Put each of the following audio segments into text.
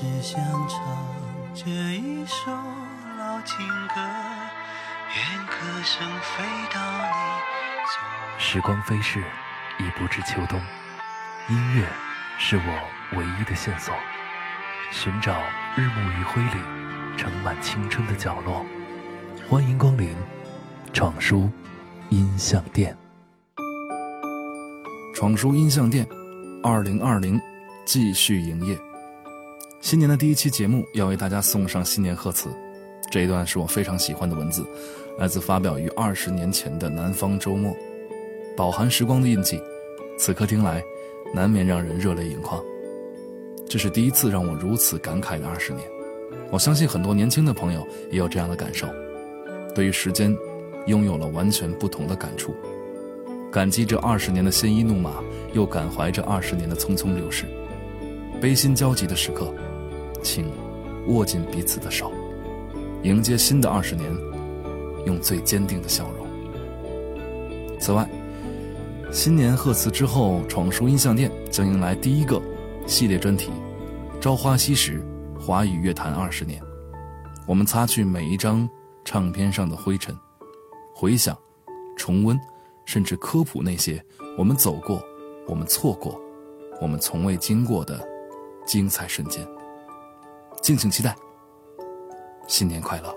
只想唱这一首老情歌，愿歌声飞到你左。时光飞逝，已不知秋冬。音乐是我唯一的线索，寻找日暮余晖里盛满青春的角落。欢迎光临闯书音像店。闯书音像店，二零二零继续营业。新年的第一期节目要为大家送上新年贺词，这一段是我非常喜欢的文字，来自发表于二十年前的《南方周末》，饱含时光的印记，此刻听来难免让人热泪盈眶。这是第一次让我如此感慨的二十年，我相信很多年轻的朋友也有这样的感受，对于时间拥有了完全不同的感触。感激这二十年的鲜衣怒马，又感怀这二十年的匆匆流逝。悲心交集的时刻，请握紧彼此的手，迎接新的二十年，用最坚定的笑容。此外，新年贺词之后，闯书音像店将迎来第一个系列专题《朝花夕拾：华语乐坛二十年》。我们擦去每一张唱片上的灰尘，回想，重温。甚至科普那些我们走过、我们错过、我们从未经过的精彩瞬间，敬请期待。新年快乐！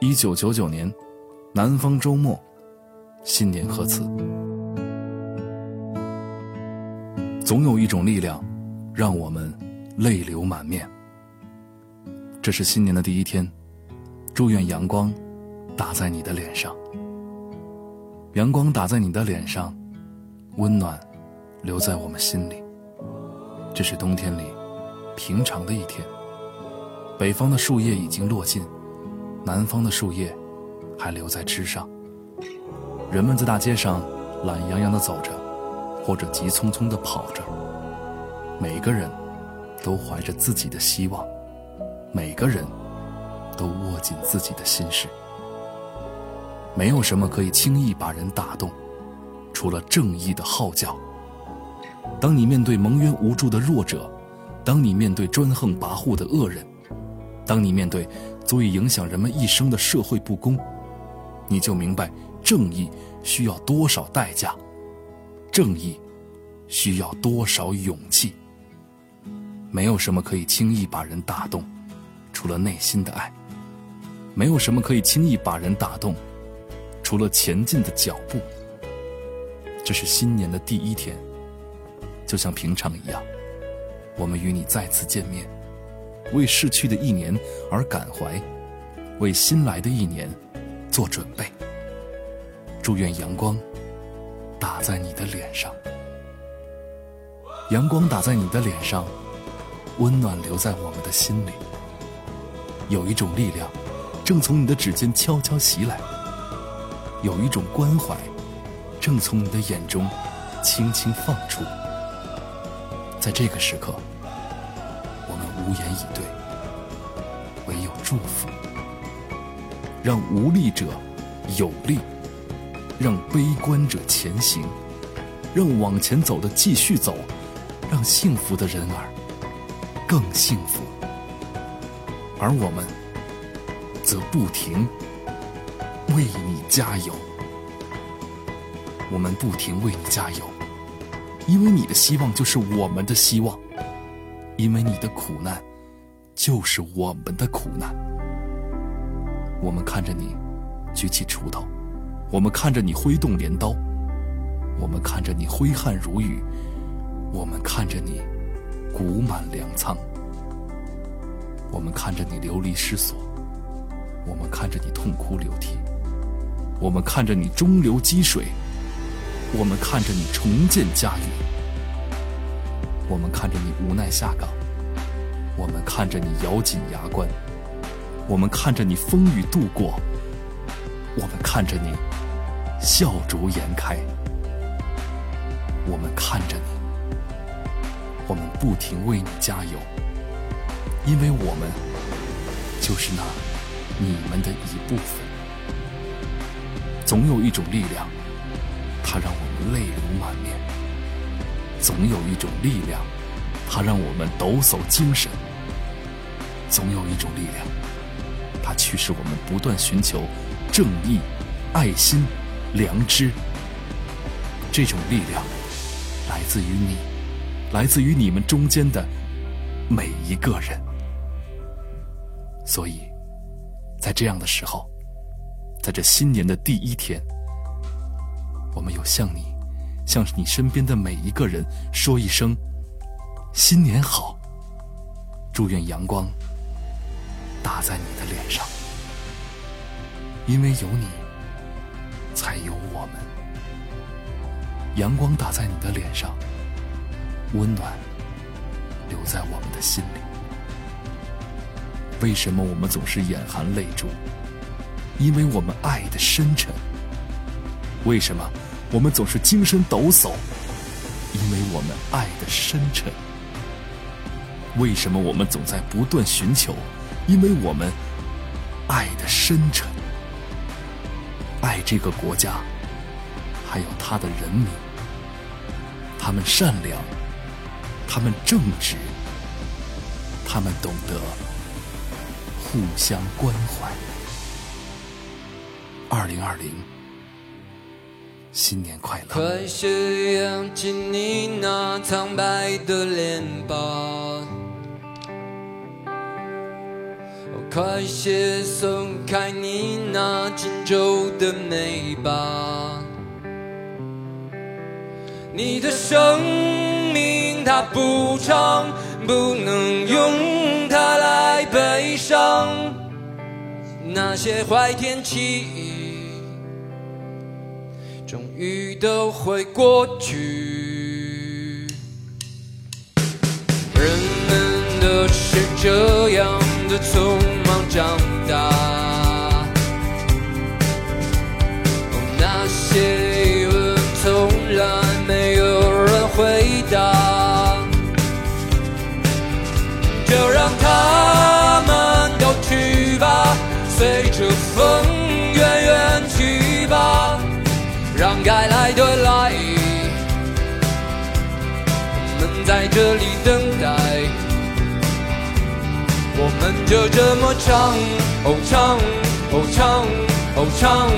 一九九九年，南方周末，新年贺词。总有一种力量，让我们泪流满面。这是新年的第一天，祝愿阳光打在你的脸上。阳光打在你的脸上，温暖留在我们心里。这是冬天里平常的一天。北方的树叶已经落尽，南方的树叶还留在枝上。人们在大街上懒洋洋地走着，或者急匆匆地跑着。每个人都怀着自己的希望，每个人都握紧自己的心事。没有什么可以轻易把人打动，除了正义的号角。当你面对蒙冤无助的弱者，当你面对专横跋扈的恶人，当你面对足以影响人们一生的社会不公，你就明白正义需要多少代价，正义需要多少勇气。没有什么可以轻易把人打动，除了内心的爱。没有什么可以轻易把人打动。除了前进的脚步，这是新年的第一天，就像平常一样，我们与你再次见面，为逝去的一年而感怀，为新来的一年做准备。祝愿阳光打在你的脸上，阳光打在你的脸上，温暖留在我们的心里。有一种力量，正从你的指尖悄悄袭来。有一种关怀，正从你的眼中轻轻放出。在这个时刻，无言以对，唯有祝福。让无力者有力，让悲观者前行，让往前走的继续走，让幸福的人儿更幸福。而我们，则不停。为你加油，我们不停为你加油，因为你的希望就是我们的希望，因为你的苦难就是我们的苦难。我们看着你举起锄头，我们看着你挥动镰刀，我们看着你挥汗如雨，我们看着你谷满粮仓，我们看着你流离失所，我们看着你痛哭流涕。我们看着你中流击水，我们看着你重建家园，我们看着你无奈下岗，我们看着你咬紧牙关，我们看着你风雨度过，我们看着你笑逐颜开，我们看着你，我们不停为你加油，因为我们就是那你们的一部分。总有一种力量，它让我们泪流满面；总有一种力量，它让我们抖擞精神。总有一种力量，它驱使我们不断寻求正义、爱心、良知。这种力量来自于你，来自于你们中间的每一个人。所以，在这样的时候，在这新年的第一天，我们有向你，向你身边的每一个人说一声“新年好”，祝愿阳光打在你的脸上，因为有你，才有我们。阳光打在你的脸上，温暖留在我们的心里。为什么我们总是眼含泪珠？因为我们爱的深沉。为什么我们总是精神抖擞？因为我们爱的深沉。为什么我们总在不断寻求？因为我们爱的深沉。爱这个国家，还有他的人民。他们善良，他们正直，他们懂得互相关怀。二零二零，新年快乐！快些扬起你那苍白的脸庞，快些松开你那紧皱的眉吧。你的生命它不长，不能用它来悲伤。那些坏天气，终于都会过去。人们都是这在这里等待，我们就这么唱，哦唱，哦唱，哦唱。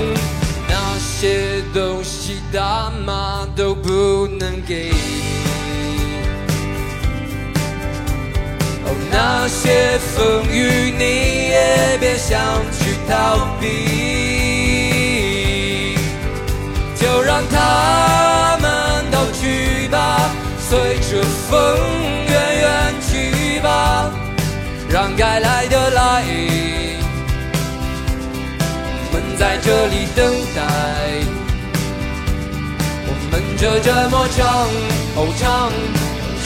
那些东西大妈都不能给你，哦，那些风雨你也别想去逃避，就让它，随着风远远去吧，让该来的来。我们在这里等待，我们就这么唱，哦唱，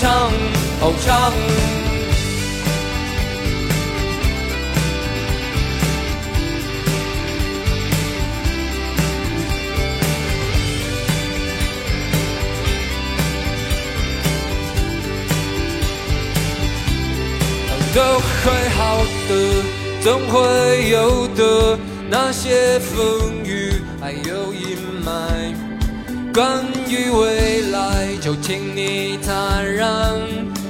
唱，哦唱。都会好的，总会有的。那些风雨还有阴霾，关于未来，就请你坦然，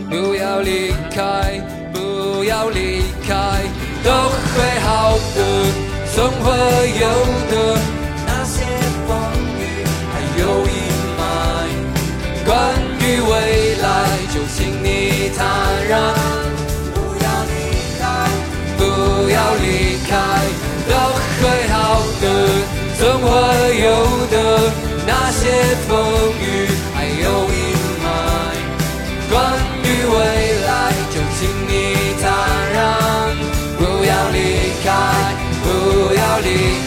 不要离开，不要离开，都会好的，总会有的。曾怀有的。那些风雨还有阴霾，关于未来，就请你坦然，不要离开，不要离开。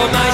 下坡